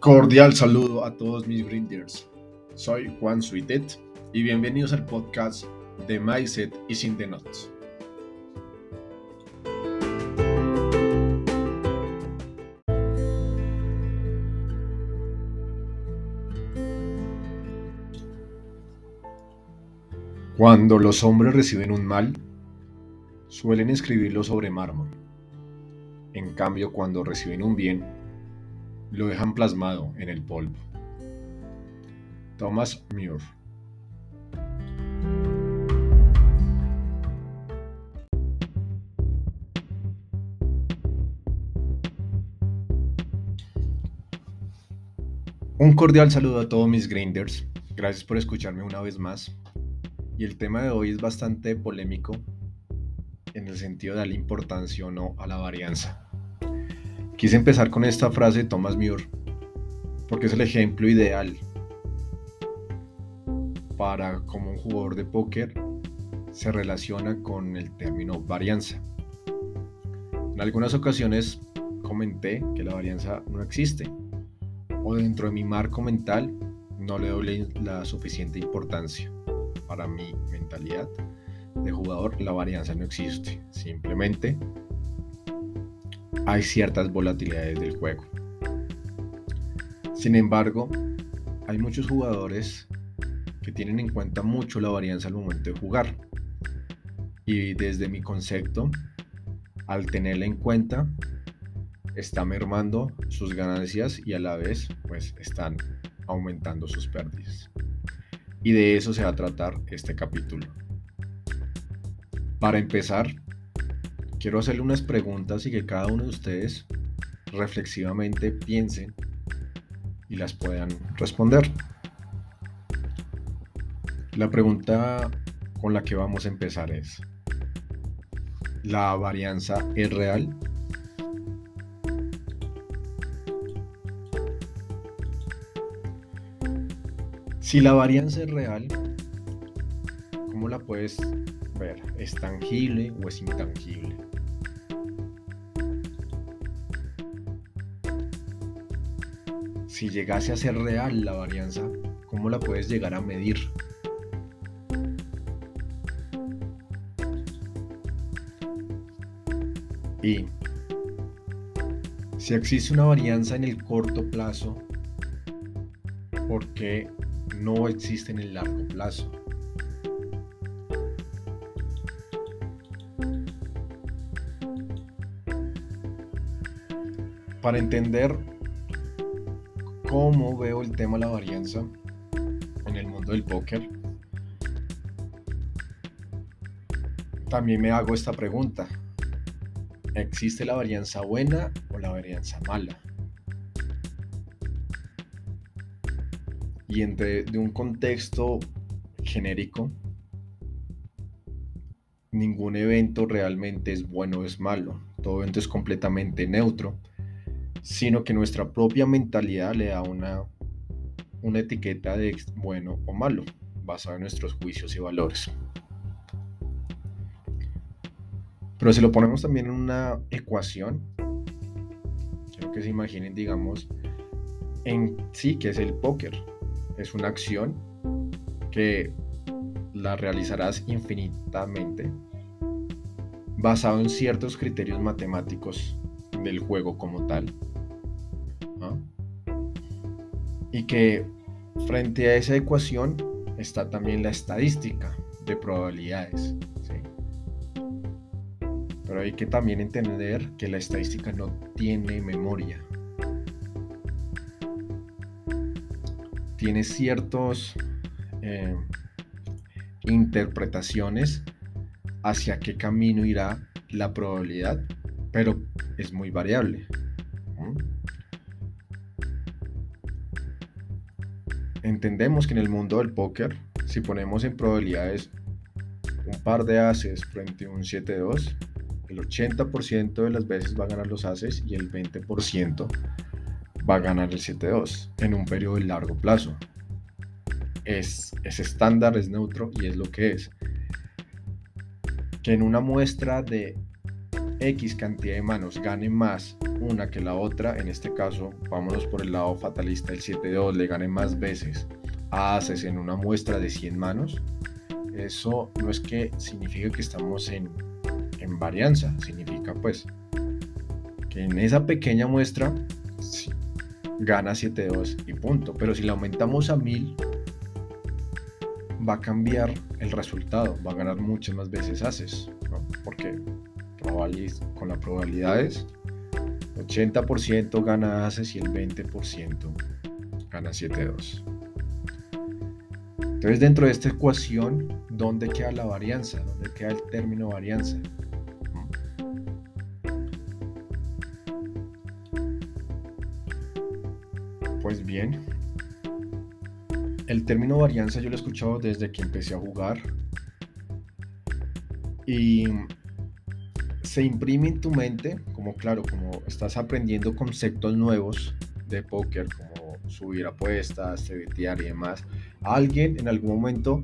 Cordial saludo a todos mis grinders. Soy Juan Suitet y bienvenidos al podcast de Mindset y Sin the Notes. Cuando los hombres reciben un mal, suelen escribirlo sobre mármol. En cambio, cuando reciben un bien, lo dejan plasmado en el polvo. Thomas Muir Un cordial saludo a todos mis grinders. Gracias por escucharme una vez más. Y el tema de hoy es bastante polémico en el sentido de darle importancia o no a la varianza. Quise empezar con esta frase de Thomas Muir porque es el ejemplo ideal para cómo un jugador de póker se relaciona con el término varianza. En algunas ocasiones comenté que la varianza no existe o dentro de mi marco mental no le doy la suficiente importancia. Para mi mentalidad de jugador la varianza no existe, simplemente hay ciertas volatilidades del juego. Sin embargo, hay muchos jugadores que tienen en cuenta mucho la varianza al momento de jugar. Y desde mi concepto, al tenerla en cuenta, está mermando sus ganancias y a la vez pues están aumentando sus pérdidas. Y de eso se va a tratar este capítulo. Para empezar, quiero hacerle unas preguntas y que cada uno de ustedes reflexivamente piensen y las puedan responder. La pregunta con la que vamos a empezar es, ¿la varianza es real? Si la varianza es real, ¿cómo la puedes ver? ¿Es tangible o es intangible? si llegase a ser real la varianza, ¿cómo la puedes llegar a medir? Y si existe una varianza en el corto plazo, ¿por qué no existe en el largo plazo? Para entender cómo veo el tema de la varianza en el mundo del póker, también me hago esta pregunta. ¿Existe la varianza buena o la varianza mala? Y entre de un contexto genérico, ningún evento realmente es bueno o es malo. Todo evento es completamente neutro sino que nuestra propia mentalidad le da una, una etiqueta de bueno o malo, basada en nuestros juicios y valores. Pero si lo ponemos también en una ecuación, quiero que se imaginen, digamos, en sí que es el póker. Es una acción que la realizarás infinitamente basado en ciertos criterios matemáticos del juego como tal. Y que frente a esa ecuación está también la estadística de probabilidades. Pero hay que también entender que la estadística no tiene memoria. Tiene ciertas eh, interpretaciones hacia qué camino irá la probabilidad, pero es muy variable. Entendemos que en el mundo del póker, si ponemos en probabilidades un par de ases frente a un 7-2, el 80% de las veces va a ganar los ases y el 20% va a ganar el 7-2 en un periodo de largo plazo. Es, es estándar, es neutro y es lo que es. Que en una muestra de X cantidad de manos gane más una que la otra, en este caso, vámonos por el lado fatalista, el 7-2 le gane más veces a Aces en una muestra de 100 manos, eso no es que signifique que estamos en, en varianza, significa pues que en esa pequeña muestra gana 7-2 y punto. Pero si la aumentamos a 1000, va a cambiar el resultado, va a ganar muchas más veces haces, ¿no? Porque con las probabilidades, 80% gana haces y el 20% gana 7-2. Entonces, dentro de esta ecuación, ¿dónde queda la varianza? ¿Dónde queda el término varianza? Pues bien, el término varianza yo lo he escuchado desde que empecé a jugar y se imprime en tu mente, como claro, como estás aprendiendo conceptos nuevos de póker, como subir apuestas, CBTR y demás, alguien en algún momento,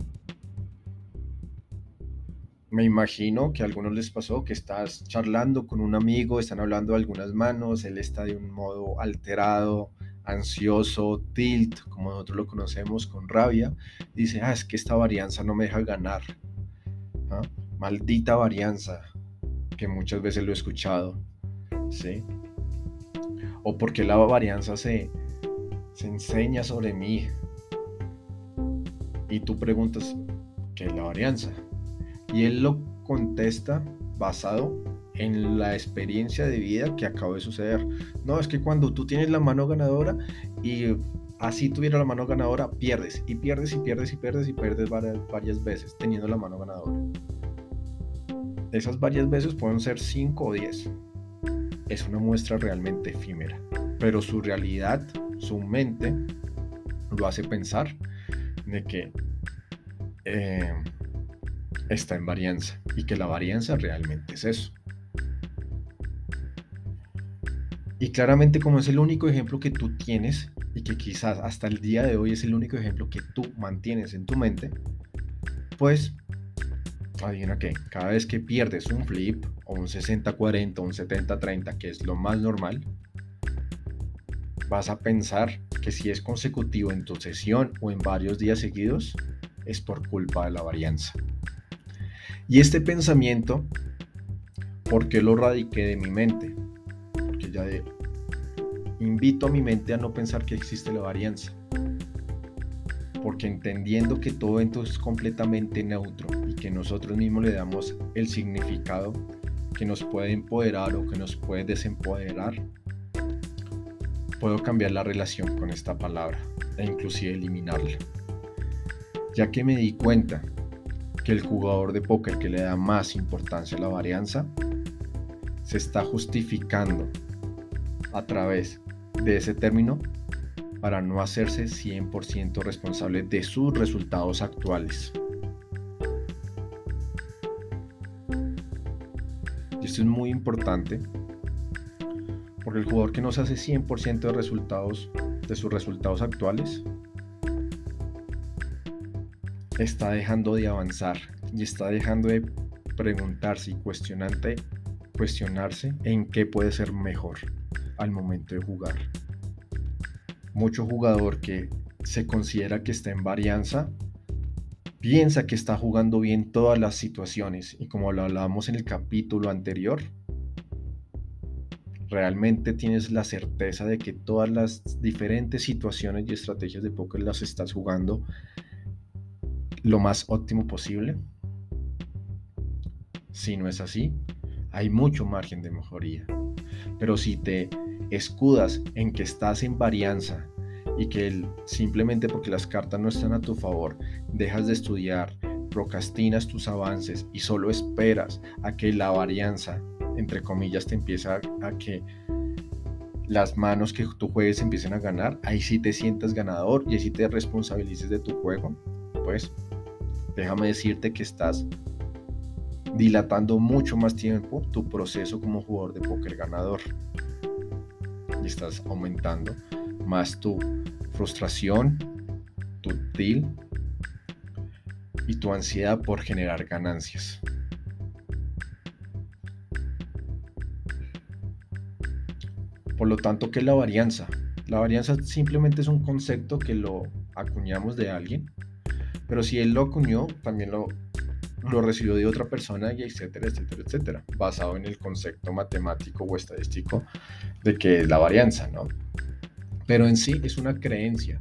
me imagino que a algunos les pasó que estás charlando con un amigo, están hablando de algunas manos, él está de un modo alterado, ansioso, tilt, como nosotros lo conocemos, con rabia, dice, ah, es que esta varianza no me deja ganar. Maldita varianza, que muchas veces lo he escuchado. ¿sí? O porque la varianza se, se enseña sobre mí. Y tú preguntas, ¿qué es la varianza? Y él lo contesta basado en la experiencia de vida que acaba de suceder. No, es que cuando tú tienes la mano ganadora y así tuviera la mano ganadora, pierdes y pierdes y pierdes y pierdes y pierdes varias, veces teniendo la mano ganadora. Esas varias veces pueden ser 5 o 10. Es una muestra realmente efímera, pero su realidad, su mente, lo hace pensar de que eh, está en varianza y que la varianza realmente es eso. Y claramente como es el único ejemplo que tú tienes y que quizás hasta el día de hoy es el único ejemplo que tú mantienes en tu mente, pues adivina qué, cada vez que pierdes un flip o un 60-40 o un 70-30, que es lo más normal, vas a pensar que si es consecutivo en tu sesión o en varios días seguidos, es por culpa de la varianza. Y este pensamiento, ¿por qué lo radiqué de mi mente? Porque ya de, invito a mi mente a no pensar que existe la varianza. Porque entendiendo que todo esto es completamente neutro y que nosotros mismos le damos el significado que nos puede empoderar o que nos puede desempoderar, puedo cambiar la relación con esta palabra e inclusive eliminarla. Ya que me di cuenta que el jugador de póker que le da más importancia a la varianza se está justificando a través de ese término para no hacerse 100% responsable de sus resultados actuales. Y esto es muy importante porque el jugador que no se hace 100% de resultados de sus resultados actuales está dejando de avanzar y está dejando de preguntarse y cuestionarse en qué puede ser mejor al momento de jugar. Mucho jugador que se considera que está en varianza piensa que está jugando bien todas las situaciones y como lo hablábamos en el capítulo anterior, realmente tienes la certeza de que todas las diferentes situaciones y estrategias de póker las estás jugando lo más óptimo posible. Si no es así, hay mucho margen de mejoría. Pero si te escudas en que estás en varianza y que simplemente porque las cartas no están a tu favor, dejas de estudiar, procrastinas tus avances y solo esperas a que la varianza, entre comillas, te empiece a, que las manos que tú juegues empiecen a ganar, ahí sí te sientas ganador y ahí sí te responsabilices de tu juego, pues déjame decirte que estás dilatando mucho más tiempo tu proceso como jugador de póker ganador. Y estás aumentando más tu frustración, tu deal y tu ansiedad por generar ganancias. Por lo tanto, ¿qué es la varianza? La varianza simplemente es un concepto que lo acuñamos de alguien, pero si él lo acuñó, también lo, lo recibió de otra persona y etcétera, etcétera, etcétera, basado en el concepto matemático o estadístico de que es la varianza, ¿no? Pero en sí es una creencia.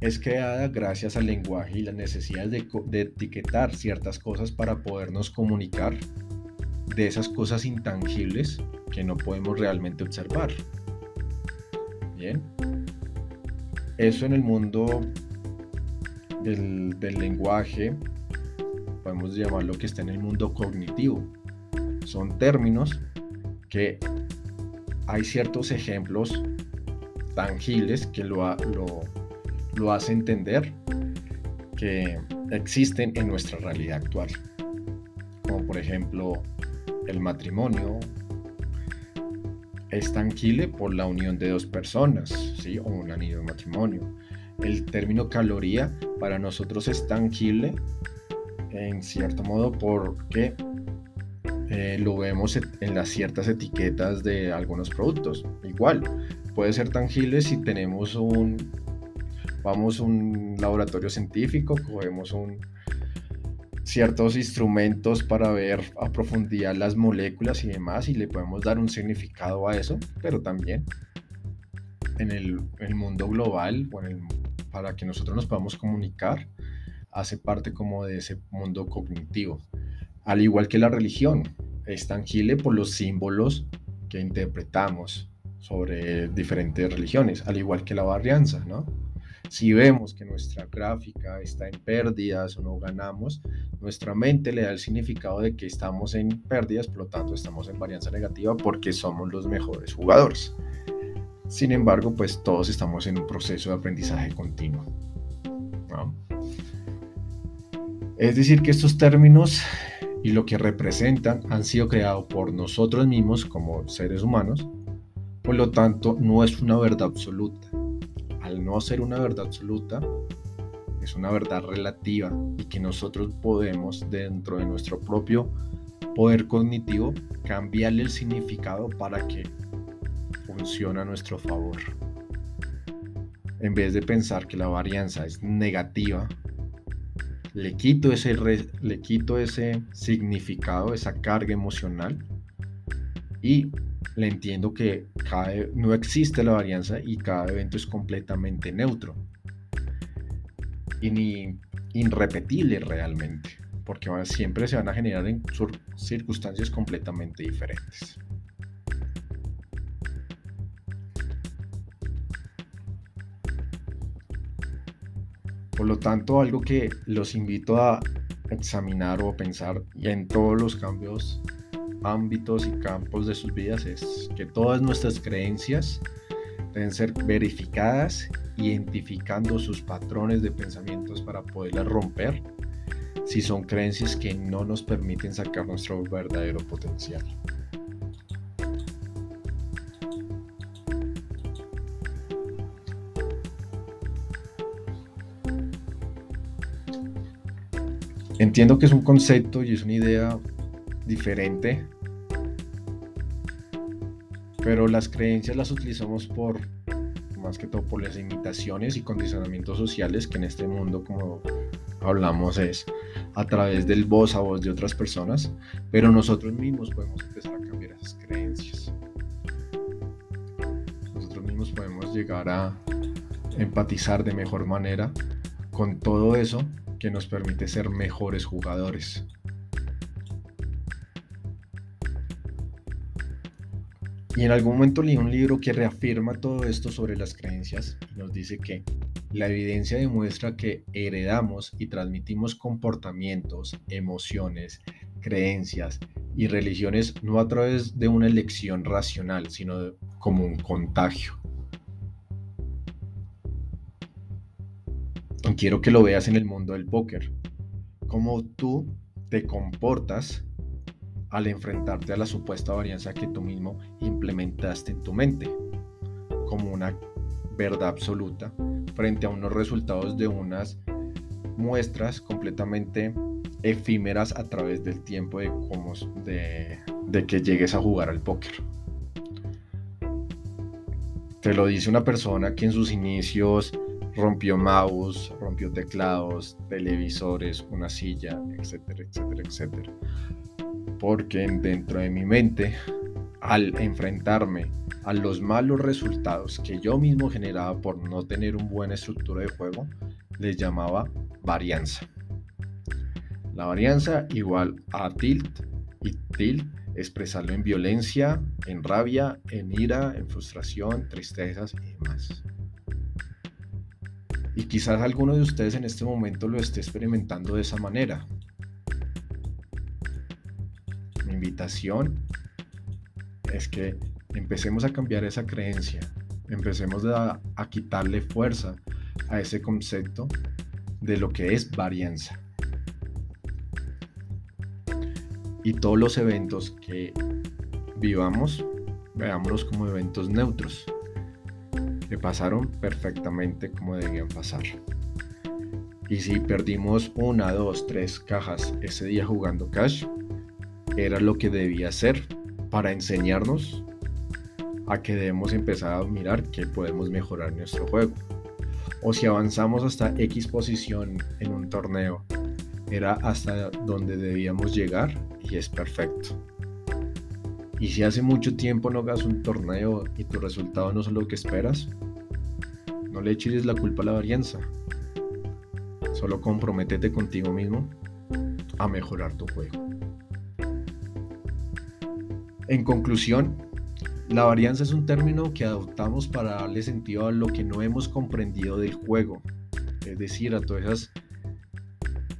Es creada gracias al lenguaje y la necesidad de, de etiquetar ciertas cosas para podernos comunicar de esas cosas intangibles que no podemos realmente observar. Bien. Eso en el mundo del, lenguaje, podemos llamarlo que está en el mundo cognitivo. Son términos que hay ciertos ejemplos tangibles que lo, lo, lo hace entender que existen en nuestra realidad actual. Como por ejemplo el matrimonio es tangible por la unión de dos personas, ¿sí? o un anillo de matrimonio. El término caloría para nosotros es tangible en cierto modo porque eh, lo vemos en las ciertas etiquetas de algunos productos. Igual, puede ser tangible si tenemos un, vamos un laboratorio científico, cogemos un, ciertos instrumentos para ver a profundidad las moléculas y demás y le podemos dar un significado a eso, pero también en el, mundo global para que nosotros nos podamos comunicar hace parte como de ese mundo cognitivo. Al igual que la religión, es tangible por los símbolos que interpretamos sobre diferentes religiones, al igual que la varianza, ¿no? Si vemos que nuestra gráfica está en pérdidas o no ganamos, nuestra mente le da el significado de que estamos en pérdidas, por lo tanto estamos en varianza negativa porque somos los mejores jugadores. Sin embargo, pues todos estamos en un proceso de aprendizaje continuo. Es decir, que estos términos y lo que representan han sido creados por nosotros mismos como seres humanos, por lo tanto no es una verdad absoluta al no ser una verdad absoluta, es una verdad relativa y que nosotros podemos dentro de nuestro propio poder cognitivo cambiarle el significado para que funcione a nuestro favor. En vez de pensar que la varianza es negativa, le quito ese, le quito ese significado, esa carga emocional y le entiendo que no existe la varianza y cada evento es completamente neutro y ni irrepetible realmente, porque siempre se van a generar en circunstancias completamente diferentes. Por lo tanto, algo que los invito a examinar o pensar en todos los cambios ámbitos y campos de sus vidas es que todas nuestras creencias deben ser verificadas, identificando sus patrones de pensamientos para poderlas romper si son creencias que no nos permiten sacar nuestro verdadero potencial. Entiendo que es un concepto y es una idea diferente pero las creencias las utilizamos por, más que todo, por las imitaciones y condicionamientos sociales que en este mundo, como hablamos, es a través del voz a voz de otras personas, pero nosotros mismos podemos empezar a cambiar esas creencias. Nosotros mismos podemos llegar a empatizar de mejor manera con todo eso que nos permite ser mejores jugadores. Y en algún momento leí un libro que reafirma todo esto sobre las creencias y nos dice que la evidencia demuestra que heredamos y transmitimos comportamientos, emociones, creencias y religiones no a través de una elección racional, sino como un contagio. Quiero que lo veas en el mundo del póker. Cómo tú te comportas al enfrentarte a la supuesta varianza que tú mismo implementaste en tu mente como una verdad absoluta frente a unos resultados de unas muestras completamente efímeras a través del tiempo de, cómo, de, de que llegues a jugar al póker. Te lo dice una persona que en sus inicios rompió mouse, rompió teclados, televisores, una silla, etcétera, etcétera, etcétera. Porque dentro de mi mente, al enfrentarme a los malos resultados que yo mismo generaba por no tener una buena estructura de juego, les llamaba varianza. La varianza igual a tilt y tilt expresarlo en violencia, en rabia, en ira, en frustración, tristezas y demás. Y quizás alguno de ustedes en este momento lo esté experimentando de esa manera. Mi invitación es que empecemos a cambiar esa creencia, empecemos a, a quitarle fuerza a ese concepto de lo que es varianza. Y todos los eventos que vivamos, veámoslos como eventos neutros, que pasaron perfectamente como debían pasar. Y si perdimos una, dos, tres cajas ese día jugando cash, era lo que debía ser para enseñarnos a que debemos empezar a mirar que podemos mejorar nuestro juego. O si avanzamos hasta X posición en un torneo, era hasta donde debíamos llegar y es perfecto. Y si hace mucho tiempo no hagas un torneo y tu resultado no es lo que esperas, no le eches la culpa a la varianza. Solo comprométete contigo mismo a mejorar tu juego. En conclusión, la varianza es un término que adoptamos para darle sentido a lo que no hemos comprendido del juego, es decir, a todas esas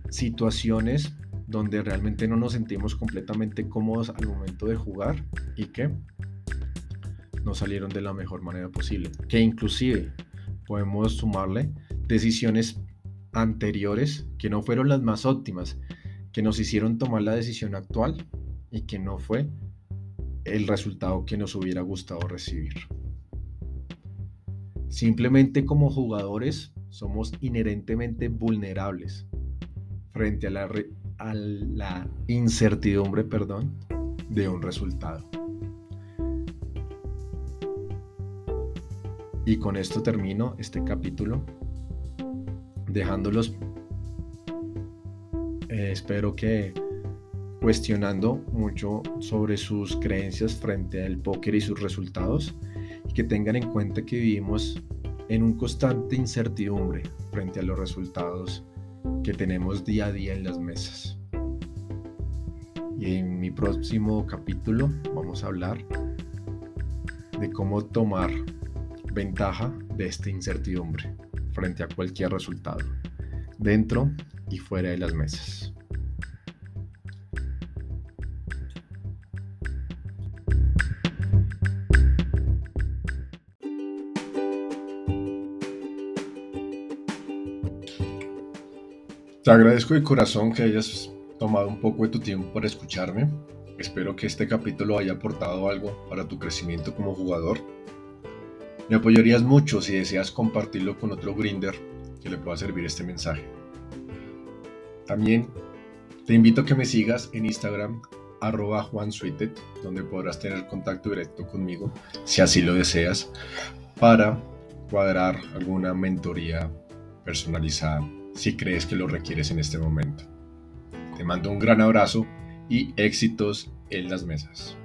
situaciones donde realmente no nos sentimos completamente cómodos al momento de jugar y que no salieron de la mejor manera posible. Que inclusive podemos sumarle decisiones anteriores que no fueron las más óptimas, que nos hicieron tomar la decisión actual y que no fue el resultado que nos hubiera gustado recibir. Simplemente como jugadores somos inherentemente vulnerables frente a la, a la incertidumbre perdón, de un resultado. Y con esto termino este capítulo, dejándolos, eh, espero que cuestionando mucho sobre sus creencias frente al póker y sus resultados y que tengan en cuenta que vivimos en un constante incertidumbre frente a los resultados que tenemos día a día en las mesas. Y en mi próximo capítulo vamos a hablar de cómo tomar ventaja de esta incertidumbre frente a cualquier resultado, dentro y fuera de las mesas. Te agradezco de corazón que hayas tomado un poco de tu tiempo para escucharme. Espero que este capítulo haya aportado algo para tu crecimiento como jugador. Me apoyarías mucho si deseas compartirlo con otro grinder que le pueda servir este mensaje. También te invito a que me sigas en Instagram arroba juansweeted, donde podrás tener contacto directo conmigo si así lo deseas para cuadrar alguna mentoría personalizada si crees que lo requieres en este momento. Te mando un gran abrazo y éxitos en las mesas.